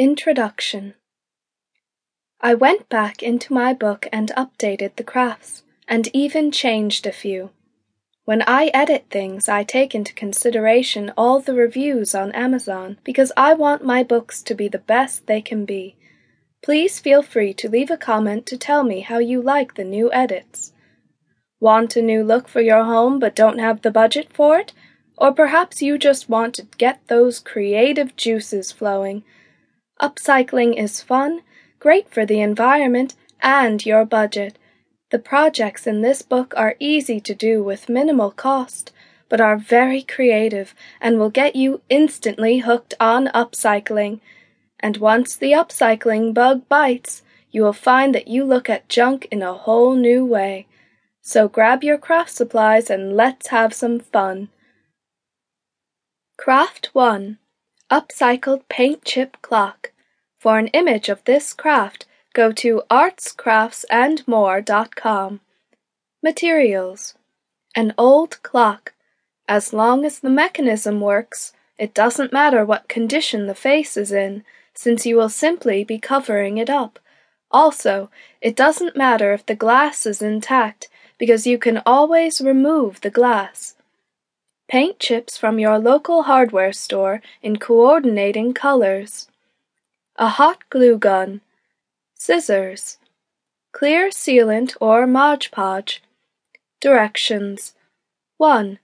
Introduction I went back into my book and updated the crafts, and even changed a few. When I edit things I take into consideration all the reviews on Amazon because I want my books to be the best they can be. Please feel free to leave a comment to tell me how you like the new edits. Want a new look for your home but don't have the budget for it? Or perhaps you just want to get those creative juices flowing Upcycling is fun, great for the environment, and your budget. The projects in this book are easy to do with minimal cost, but are very creative and will get you instantly hooked on upcycling. And once the upcycling bug bites, you will find that you look at junk in a whole new way. So grab your craft supplies and let's have some fun. Craft 1 Upcycled Paint Chip Clock. For an image of this craft, go to artscraftsandmore.com. Materials An old clock. As long as the mechanism works, it doesn't matter what condition the face is in, since you will simply be covering it up. Also, it doesn't matter if the glass is intact, because you can always remove the glass. Paint chips from your local hardware store in coordinating colors. A hot glue gun. Scissors. Clear sealant or Mod Podge. Directions. 1.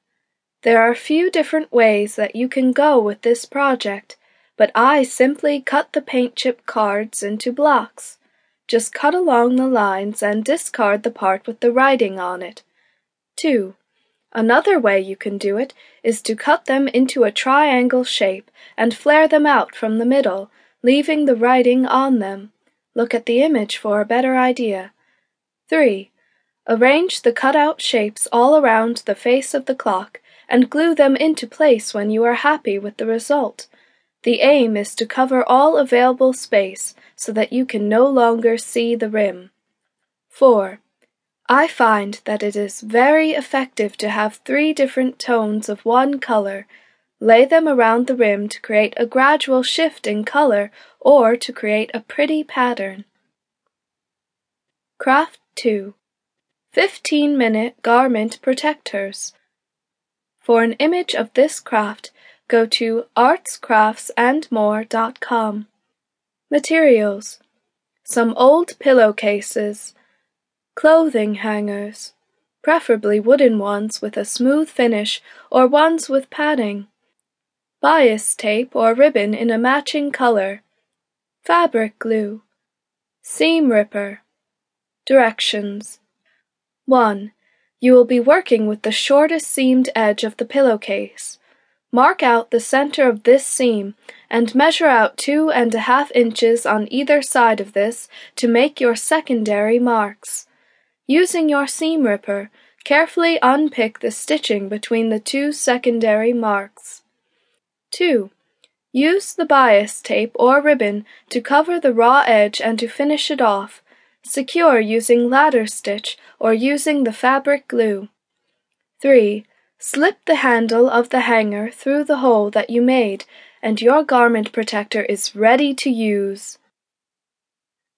There are few different ways that you can go with this project, but I simply cut the paint chip cards into blocks. Just cut along the lines and discard the part with the writing on it. 2. Another way you can do it is to cut them into a triangle shape and flare them out from the middle, leaving the writing on them. Look at the image for a better idea. 3. Arrange the cut-out shapes all around the face of the clock and glue them into place when you are happy with the result. The aim is to cover all available space so that you can no longer see the rim. 4. I find that it is very effective to have three different tones of one color, lay them around the rim to create a gradual shift in color or to create a pretty pattern. Craft 2 15 Minute Garment Protectors For an image of this craft, go to artscraftsandmore.com. Materials Some old pillowcases Clothing hangers, preferably wooden ones with a smooth finish or ones with padding. Bias tape or ribbon in a matching color. Fabric glue. Seam ripper. Directions. 1. You will be working with the shortest seamed edge of the pillowcase. Mark out the center of this seam and measure out two and a half inches on either side of this to make your secondary marks. Using your seam ripper, carefully unpick the stitching between the two secondary marks. 2. Use the bias tape or ribbon to cover the raw edge and to finish it off. Secure using ladder stitch or using the fabric glue. 3. Slip the handle of the hanger through the hole that you made and your garment protector is ready to use.